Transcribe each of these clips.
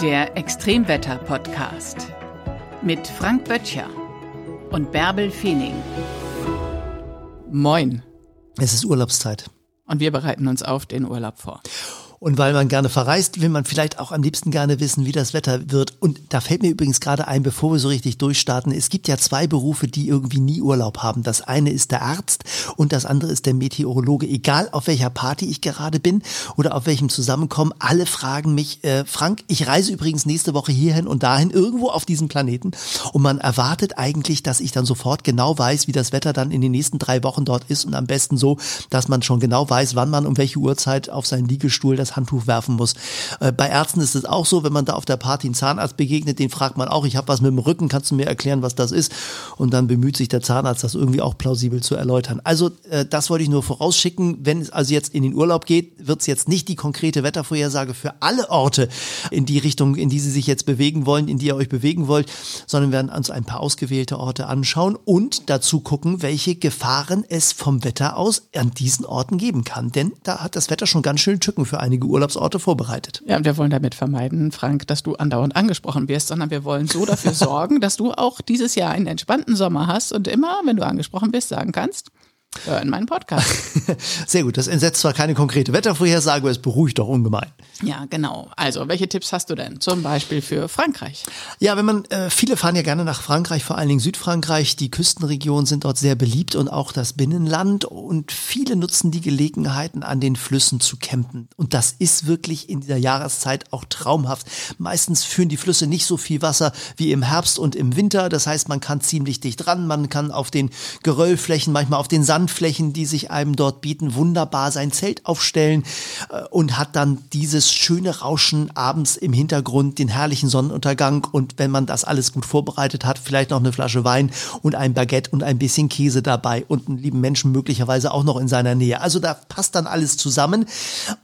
Der Extremwetter-Podcast mit Frank Böttcher und Bärbel Feening. Moin. Es ist Urlaubszeit. Und wir bereiten uns auf den Urlaub vor. Und weil man gerne verreist, will man vielleicht auch am liebsten gerne wissen, wie das Wetter wird. Und da fällt mir übrigens gerade ein, bevor wir so richtig durchstarten, es gibt ja zwei Berufe, die irgendwie nie Urlaub haben. Das eine ist der Arzt und das andere ist der Meteorologe. Egal auf welcher Party ich gerade bin oder auf welchem Zusammenkommen, alle fragen mich, äh, Frank, ich reise übrigens nächste Woche hierhin und dahin, irgendwo auf diesem Planeten. Und man erwartet eigentlich, dass ich dann sofort genau weiß, wie das Wetter dann in den nächsten drei Wochen dort ist und am besten so, dass man schon genau weiß, wann man um welche Uhrzeit auf seinen Liegestuhl das das Handtuch werfen muss. Äh, bei Ärzten ist es auch so, wenn man da auf der Party einen Zahnarzt begegnet, den fragt man auch, ich habe was mit dem Rücken, kannst du mir erklären, was das ist? Und dann bemüht sich der Zahnarzt, das irgendwie auch plausibel zu erläutern. Also äh, das wollte ich nur vorausschicken. Wenn es also jetzt in den Urlaub geht, wird es jetzt nicht die konkrete Wettervorhersage für alle Orte in die Richtung, in die Sie sich jetzt bewegen wollen, in die ihr euch bewegen wollt, sondern werden uns ein paar ausgewählte Orte anschauen und dazu gucken, welche Gefahren es vom Wetter aus an diesen Orten geben kann. Denn da hat das Wetter schon ganz schön Tücken für einige einige Urlaubsorte vorbereitet. Ja, und wir wollen damit vermeiden, Frank, dass du andauernd angesprochen wirst, sondern wir wollen so dafür sorgen, dass du auch dieses Jahr einen entspannten Sommer hast und immer, wenn du angesprochen bist, sagen kannst, In meinen Podcast. Sehr gut. Das entsetzt zwar keine konkrete Wettervorhersage, aber es beruhigt doch ungemein. Ja, genau. Also, welche Tipps hast du denn? Zum Beispiel für Frankreich? Ja, wenn man, äh, viele fahren ja gerne nach Frankreich, vor allen Dingen Südfrankreich. Die Küstenregionen sind dort sehr beliebt und auch das Binnenland. Und viele nutzen die Gelegenheiten, an den Flüssen zu campen. Und das ist wirklich in dieser Jahreszeit auch traumhaft. Meistens führen die Flüsse nicht so viel Wasser wie im Herbst und im Winter. Das heißt, man kann ziemlich dicht dran. Man kann auf den Geröllflächen, manchmal auf den Sand Sandflächen, die sich einem dort bieten, wunderbar sein Zelt aufstellen äh, und hat dann dieses schöne Rauschen abends im Hintergrund, den herrlichen Sonnenuntergang und wenn man das alles gut vorbereitet hat, vielleicht noch eine Flasche Wein und ein Baguette und ein bisschen Käse dabei und einen lieben Menschen möglicherweise auch noch in seiner Nähe. Also da passt dann alles zusammen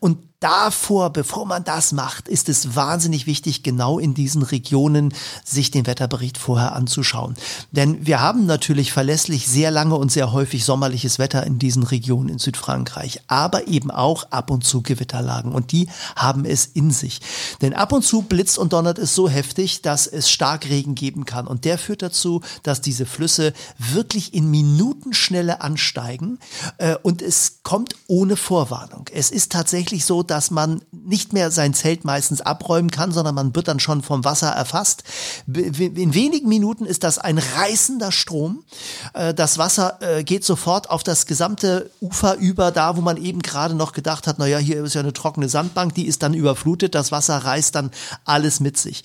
und davor, bevor man das macht, ist es wahnsinnig wichtig, genau in diesen Regionen sich den Wetterbericht vorher anzuschauen. Denn wir haben natürlich verlässlich sehr lange und sehr häufig sommerliches Wetter in diesen Regionen in Südfrankreich, aber eben auch ab und zu Gewitterlagen und die haben es in sich. Denn ab und zu blitzt und donnert es so heftig, dass es Starkregen geben kann und der führt dazu, dass diese Flüsse wirklich in Minutenschnelle ansteigen äh, und es kommt ohne Vorwarnung. Es ist tatsächlich so, dass man nicht mehr sein Zelt meistens abräumen kann, sondern man wird dann schon vom Wasser erfasst. In wenigen Minuten ist das ein reißender Strom. Äh, das Wasser äh, geht sofort auf das gesamte Ufer über, da wo man eben gerade noch gedacht hat, naja, hier ist ja eine trockene Sandbank, die ist dann überflutet, das Wasser reißt dann alles mit sich.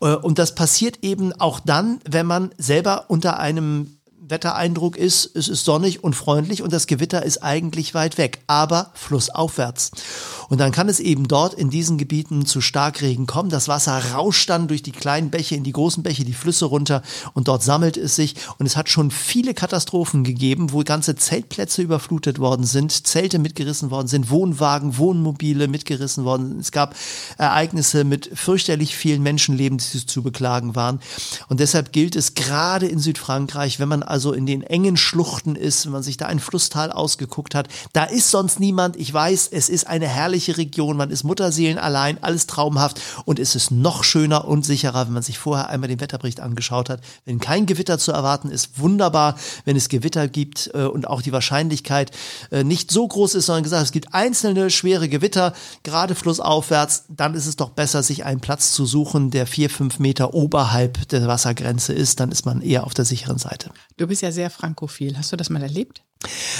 Äh, und das passiert eben auch dann, wenn man selber unter einem Wettereindruck ist, es ist sonnig und freundlich und das Gewitter ist eigentlich weit weg, aber flussaufwärts. Und dann kann es eben dort in diesen Gebieten zu Starkregen kommen. Das Wasser rauscht dann durch die kleinen Bäche in die großen Bäche, die Flüsse runter und dort sammelt es sich. Und es hat schon viele Katastrophen gegeben, wo ganze Zeltplätze überflutet worden sind, Zelte mitgerissen worden sind, Wohnwagen, Wohnmobile mitgerissen worden sind. Es gab Ereignisse mit fürchterlich vielen Menschenleben, die zu beklagen waren. Und deshalb gilt es gerade in Südfrankreich, wenn man also in den engen Schluchten ist, wenn man sich da ein Flusstal ausgeguckt hat, da ist sonst niemand. Ich weiß, es ist eine herrliche Region, man ist Mutterseelen allein, alles traumhaft und es ist noch schöner und sicherer, wenn man sich vorher einmal den Wetterbericht angeschaut hat. Wenn kein Gewitter zu erwarten ist, wunderbar. Wenn es Gewitter gibt äh, und auch die Wahrscheinlichkeit äh, nicht so groß ist, sondern gesagt, es gibt einzelne schwere Gewitter, gerade flussaufwärts, dann ist es doch besser, sich einen Platz zu suchen, der vier, fünf Meter oberhalb der Wassergrenze ist. Dann ist man eher auf der sicheren Seite. Du bist ja sehr frankophil. Hast du das mal erlebt?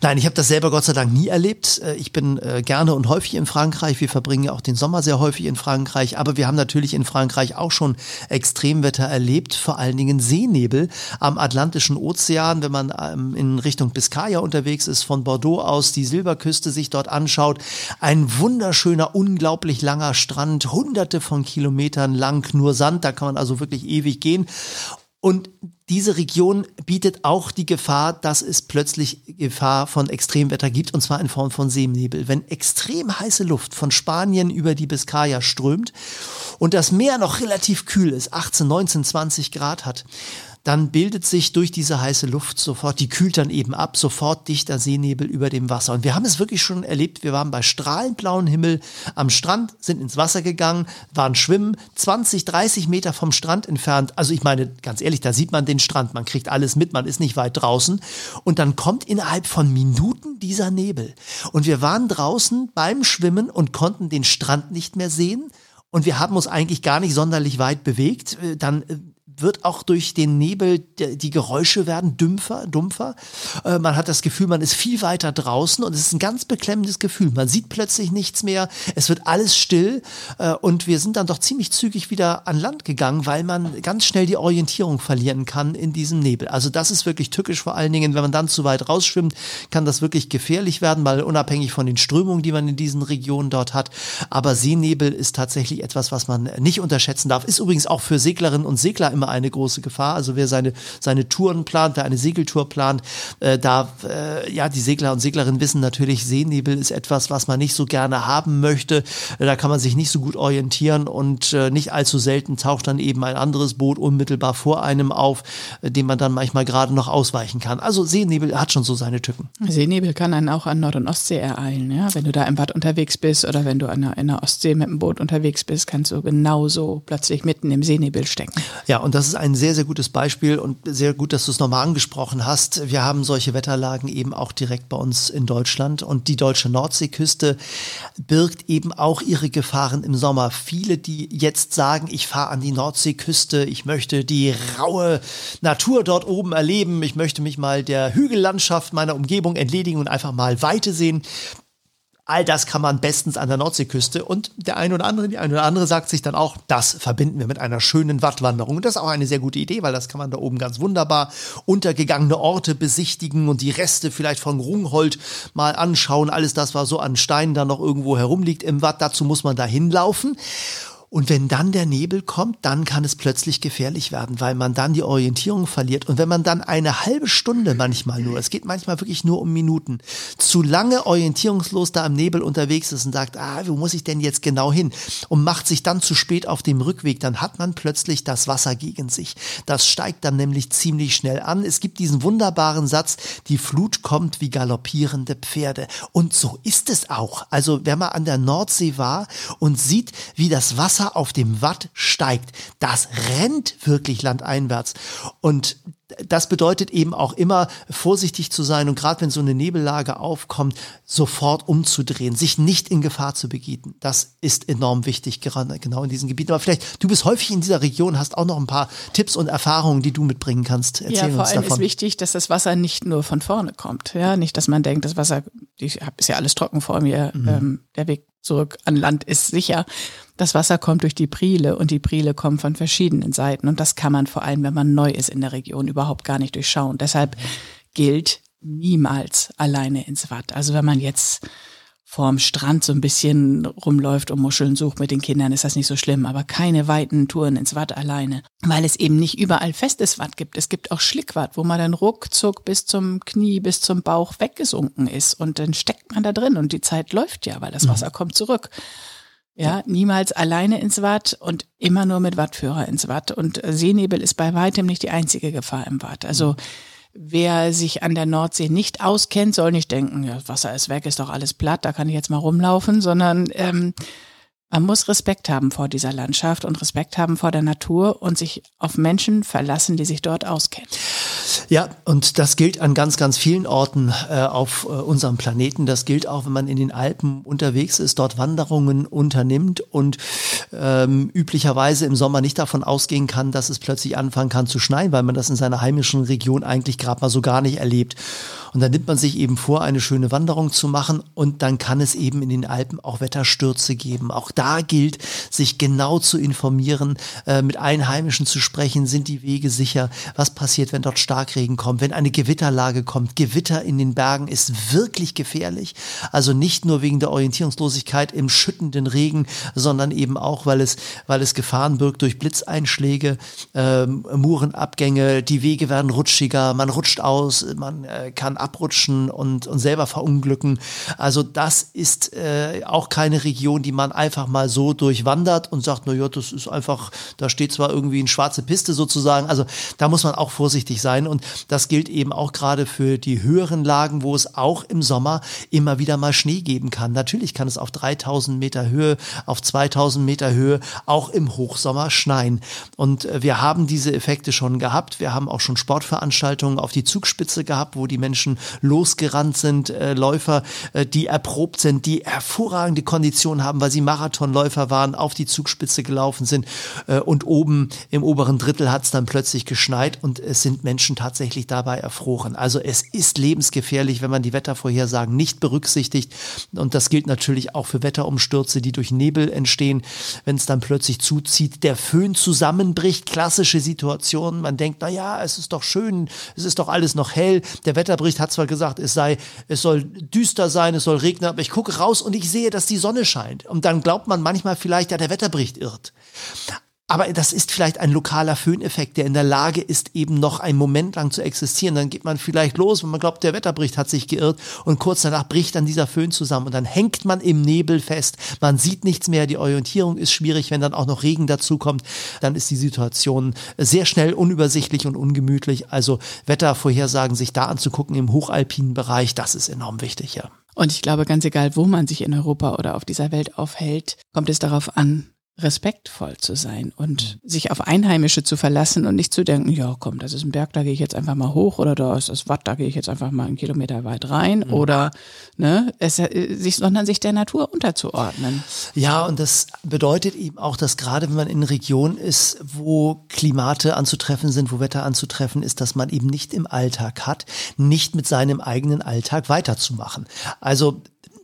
Nein, ich habe das selber Gott sei Dank nie erlebt. Äh, ich bin äh, gerne und häufig in Frankreich. Wir verbringen ja auch den Sommer sehr häufig in Frankreich. Aber wir haben natürlich in Frankreich auch schon Extremwetter erlebt, vor allen Dingen Seenebel am Atlantischen Ozean. Wenn man ähm, in Richtung Biscaya unterwegs ist, von Bordeaux aus die Silberküste sich dort anschaut. Ein wunderschöner, unglaublich langer Strand, hunderte von Kilometern lang, nur Sand. Da kann man also wirklich ewig gehen. Und diese Region bietet auch die Gefahr, dass es plötzlich Gefahr von Extremwetter gibt, und zwar in Form von Seenebel. Wenn extrem heiße Luft von Spanien über die Biskaya strömt und das Meer noch relativ kühl ist, 18, 19, 20 Grad hat, dann bildet sich durch diese heiße Luft sofort, die kühlt dann eben ab, sofort dichter Seenebel über dem Wasser. Und wir haben es wirklich schon erlebt, wir waren bei strahlend blauen Himmel am Strand, sind ins Wasser gegangen, waren schwimmen, 20, 30 Meter vom Strand entfernt. Also ich meine, ganz ehrlich, da sieht man den Strand, man kriegt alles mit, man ist nicht weit draußen. Und dann kommt innerhalb von Minuten dieser Nebel. Und wir waren draußen beim Schwimmen und konnten den Strand nicht mehr sehen. Und wir haben uns eigentlich gar nicht sonderlich weit bewegt. Äh, dann äh, wird auch durch den Nebel, die Geräusche werden dümpfer, dumpfer. Äh, man hat das Gefühl, man ist viel weiter draußen und es ist ein ganz beklemmendes Gefühl. Man sieht plötzlich nichts mehr, es wird alles still äh, und wir sind dann doch ziemlich zügig wieder an Land gegangen, weil man ganz schnell die Orientierung verlieren kann in diesem Nebel. Also das ist wirklich tückisch vor allen Dingen, wenn man dann zu weit rausschwimmt, kann das wirklich gefährlich werden, weil unabhängig von den Strömungen, die man in diesen Regionen dort hat. Aber Seenebel ist tatsächlich etwas, was man nicht unterschätzen darf. Ist übrigens auch für Seglerinnen und Segler immer eine große Gefahr. Also wer seine, seine Touren plant, wer eine Segeltour plant, äh, da, äh, ja, die Segler und Seglerinnen wissen natürlich, Seenebel ist etwas, was man nicht so gerne haben möchte. Äh, da kann man sich nicht so gut orientieren und äh, nicht allzu selten taucht dann eben ein anderes Boot unmittelbar vor einem auf, äh, dem man dann manchmal gerade noch ausweichen kann. Also Seenebel hat schon so seine Tücken. Seenebel kann einen auch an Nord- und Ostsee ereilen, ja. Wenn du da im Bad unterwegs bist oder wenn du an der, in der Ostsee mit dem Boot unterwegs bist, kannst du genauso plötzlich mitten im Seenebel stecken. Ja, und das ist ein sehr, sehr gutes Beispiel und sehr gut, dass du es nochmal angesprochen hast. Wir haben solche Wetterlagen eben auch direkt bei uns in Deutschland und die deutsche Nordseeküste birgt eben auch ihre Gefahren im Sommer. Viele, die jetzt sagen, ich fahre an die Nordseeküste, ich möchte die raue Natur dort oben erleben, ich möchte mich mal der Hügellandschaft meiner Umgebung entledigen und einfach mal Weite sehen. All das kann man bestens an der Nordseeküste und der eine oder andere, die eine oder andere sagt sich dann auch, das verbinden wir mit einer schönen Wattwanderung. Und das ist auch eine sehr gute Idee, weil das kann man da oben ganz wunderbar untergegangene Orte besichtigen und die Reste vielleicht von Rungholt mal anschauen. Alles das, was so an Steinen da noch irgendwo herumliegt im Watt, dazu muss man da hinlaufen. Und wenn dann der Nebel kommt, dann kann es plötzlich gefährlich werden, weil man dann die Orientierung verliert. Und wenn man dann eine halbe Stunde manchmal nur, es geht manchmal wirklich nur um Minuten, zu lange orientierungslos da im Nebel unterwegs ist und sagt, ah, wo muss ich denn jetzt genau hin? Und macht sich dann zu spät auf dem Rückweg, dann hat man plötzlich das Wasser gegen sich. Das steigt dann nämlich ziemlich schnell an. Es gibt diesen wunderbaren Satz, die Flut kommt wie galoppierende Pferde. Und so ist es auch. Also wenn man an der Nordsee war und sieht, wie das Wasser Wasser auf dem Watt steigt. Das rennt wirklich landeinwärts. Und das bedeutet eben auch immer vorsichtig zu sein und gerade wenn so eine Nebellage aufkommt, sofort umzudrehen, sich nicht in Gefahr zu begeben. Das ist enorm wichtig, gerade genau in diesen Gebieten. Aber vielleicht, du bist häufig in dieser Region, hast auch noch ein paar Tipps und Erfahrungen, die du mitbringen kannst. Erzähl ja, vor allem davon. ist wichtig, dass das Wasser nicht nur von vorne kommt. Ja, nicht, dass man denkt, das Wasser, ich hab, ist ja alles trocken vor mir, mhm. ähm, der Weg zurück an Land ist sicher. Das Wasser kommt durch die Priele und die Priele kommen von verschiedenen Seiten. Und das kann man vor allem, wenn man neu ist in der Region, überhaupt gar nicht durchschauen. Deshalb gilt niemals alleine ins Watt. Also wenn man jetzt vorm Strand so ein bisschen rumläuft und Muscheln sucht mit den Kindern, ist das nicht so schlimm. Aber keine weiten Touren ins Watt alleine, weil es eben nicht überall festes Watt gibt. Es gibt auch Schlickwatt, wo man dann ruckzuck bis zum Knie, bis zum Bauch weggesunken ist und dann steckt man da drin und die Zeit läuft ja, weil das Wasser mhm. kommt zurück. Ja, niemals alleine ins Watt und immer nur mit Wattführer ins Watt. Und Seenebel ist bei weitem nicht die einzige Gefahr im Watt. Also mhm. Wer sich an der Nordsee nicht auskennt, soll nicht denken, ja, Wasser ist weg, ist doch alles platt, da kann ich jetzt mal rumlaufen, sondern ähm, man muss Respekt haben vor dieser Landschaft und Respekt haben vor der Natur und sich auf Menschen verlassen, die sich dort auskennen. Ja, und das gilt an ganz, ganz vielen Orten äh, auf äh, unserem Planeten. Das gilt auch, wenn man in den Alpen unterwegs ist, dort Wanderungen unternimmt und ähm, üblicherweise im Sommer nicht davon ausgehen kann, dass es plötzlich anfangen kann zu schneien, weil man das in seiner heimischen Region eigentlich gerade mal so gar nicht erlebt. Und dann nimmt man sich eben vor, eine schöne Wanderung zu machen. Und dann kann es eben in den Alpen auch Wetterstürze geben. Auch da gilt, sich genau zu informieren, äh, mit Einheimischen zu sprechen, sind die Wege sicher, was passiert, wenn dort Starkregen kommt, wenn eine Gewitterlage kommt. Gewitter in den Bergen ist wirklich gefährlich. Also nicht nur wegen der Orientierungslosigkeit im schüttenden Regen, sondern eben auch, weil es, weil es Gefahren birgt durch Blitzeinschläge, ähm, Murenabgänge, die Wege werden rutschiger, man rutscht aus, man äh, kann abrutschen und, und selber verunglücken. Also das ist äh, auch keine Region, die man einfach mal so durchwandert und sagt, na ja, das ist einfach, da steht zwar irgendwie eine schwarze Piste sozusagen. Also da muss man auch vorsichtig sein. Und das gilt eben auch gerade für die höheren Lagen, wo es auch im Sommer immer wieder mal Schnee geben kann. Natürlich kann es auf 3000 Meter Höhe, auf 2000 Meter Höhe auch im Hochsommer schneien. Und äh, wir haben diese Effekte schon gehabt. Wir haben auch schon Sportveranstaltungen auf die Zugspitze gehabt, wo die Menschen losgerannt sind, äh, Läufer, äh, die erprobt sind, die hervorragende Konditionen haben, weil sie Marathonläufer waren, auf die Zugspitze gelaufen sind äh, und oben im oberen Drittel hat es dann plötzlich geschneit und es sind Menschen tatsächlich dabei erfroren. Also es ist lebensgefährlich, wenn man die Wettervorhersagen nicht berücksichtigt und das gilt natürlich auch für Wetterumstürze, die durch Nebel entstehen, wenn es dann plötzlich zuzieht, der Föhn zusammenbricht, klassische Situation, man denkt, na ja, es ist doch schön, es ist doch alles noch hell. Der Wetterbericht hat zwar gesagt, es sei, es soll düster sein, es soll regnen, aber ich gucke raus und ich sehe, dass die Sonne scheint. Und dann glaubt man manchmal vielleicht, ja, der Wetterbericht irrt. Aber das ist vielleicht ein lokaler Föhneffekt, der in der Lage ist, eben noch einen Moment lang zu existieren. Dann geht man vielleicht los, wenn man glaubt, der Wetterbericht hat sich geirrt und kurz danach bricht dann dieser Föhn zusammen und dann hängt man im Nebel fest. Man sieht nichts mehr, die Orientierung ist schwierig, wenn dann auch noch Regen dazukommt, dann ist die Situation sehr schnell unübersichtlich und ungemütlich. Also Wettervorhersagen sich da anzugucken im hochalpinen Bereich, das ist enorm wichtig, ja. Und ich glaube, ganz egal, wo man sich in Europa oder auf dieser Welt aufhält, kommt es darauf an, respektvoll zu sein und sich auf Einheimische zu verlassen und nicht zu denken, ja komm, das ist ein Berg, da gehe ich jetzt einfach mal hoch oder da ist das Watt, da gehe ich jetzt einfach mal einen Kilometer weit rein mhm. oder ne, es, äh, sich, sondern sich der Natur unterzuordnen. Ja, und das bedeutet eben auch, dass gerade wenn man in Regionen ist, wo Klimate anzutreffen sind, wo Wetter anzutreffen ist, dass man eben nicht im Alltag hat, nicht mit seinem eigenen Alltag weiterzumachen. Also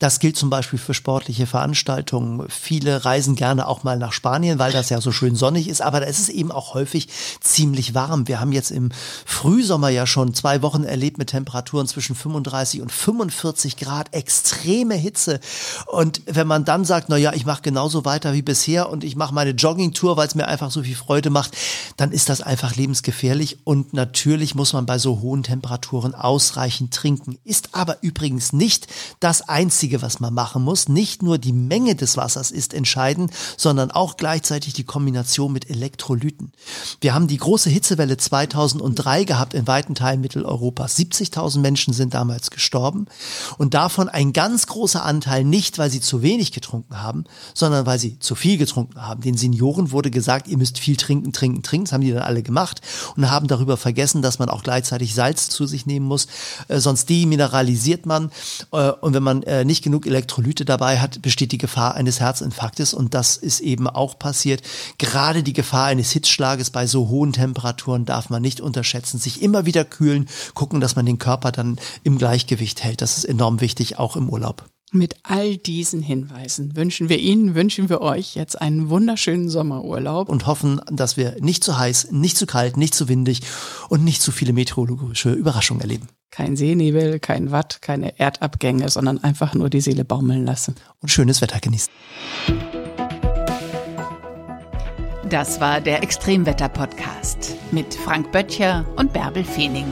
das gilt zum Beispiel für sportliche Veranstaltungen. Viele reisen gerne auch mal nach Spanien, weil das ja so schön sonnig ist, aber da ist es eben auch häufig ziemlich warm. Wir haben jetzt im Frühsommer ja schon zwei Wochen erlebt mit Temperaturen zwischen 35 und 45 Grad, extreme Hitze. Und wenn man dann sagt, na ja, ich mache genauso weiter wie bisher und ich mache meine Joggingtour, weil es mir einfach so viel Freude macht, dann ist das einfach lebensgefährlich und natürlich muss man bei so hohen Temperaturen ausreichend trinken. Ist aber übrigens nicht das einzige Einzige, was man machen muss. Nicht nur die Menge des Wassers ist entscheidend, sondern auch gleichzeitig die Kombination mit Elektrolyten. Wir haben die große Hitzewelle 2003 gehabt in weiten Teilen Mitteleuropas. 70.000 Menschen sind damals gestorben und davon ein ganz großer Anteil nicht, weil sie zu wenig getrunken haben, sondern weil sie zu viel getrunken haben. Den Senioren wurde gesagt, ihr müsst viel trinken, trinken, trinken. Das haben die dann alle gemacht und haben darüber vergessen, dass man auch gleichzeitig Salz zu sich nehmen muss. Äh, sonst demineralisiert man. Äh, und wenn man äh, nicht nicht genug Elektrolyte dabei hat, besteht die Gefahr eines Herzinfarktes und das ist eben auch passiert. Gerade die Gefahr eines Hitzschlages bei so hohen Temperaturen darf man nicht unterschätzen. Sich immer wieder kühlen, gucken, dass man den Körper dann im Gleichgewicht hält. Das ist enorm wichtig, auch im Urlaub. Mit all diesen Hinweisen wünschen wir Ihnen, wünschen wir euch jetzt einen wunderschönen Sommerurlaub. Und hoffen, dass wir nicht zu heiß, nicht zu kalt, nicht zu windig und nicht zu viele meteorologische Überraschungen erleben. Kein Seenebel, kein Watt, keine Erdabgänge, sondern einfach nur die Seele baumeln lassen. Und schönes Wetter genießen. Das war der Extremwetter-Podcast mit Frank Böttcher und Bärbel Feening.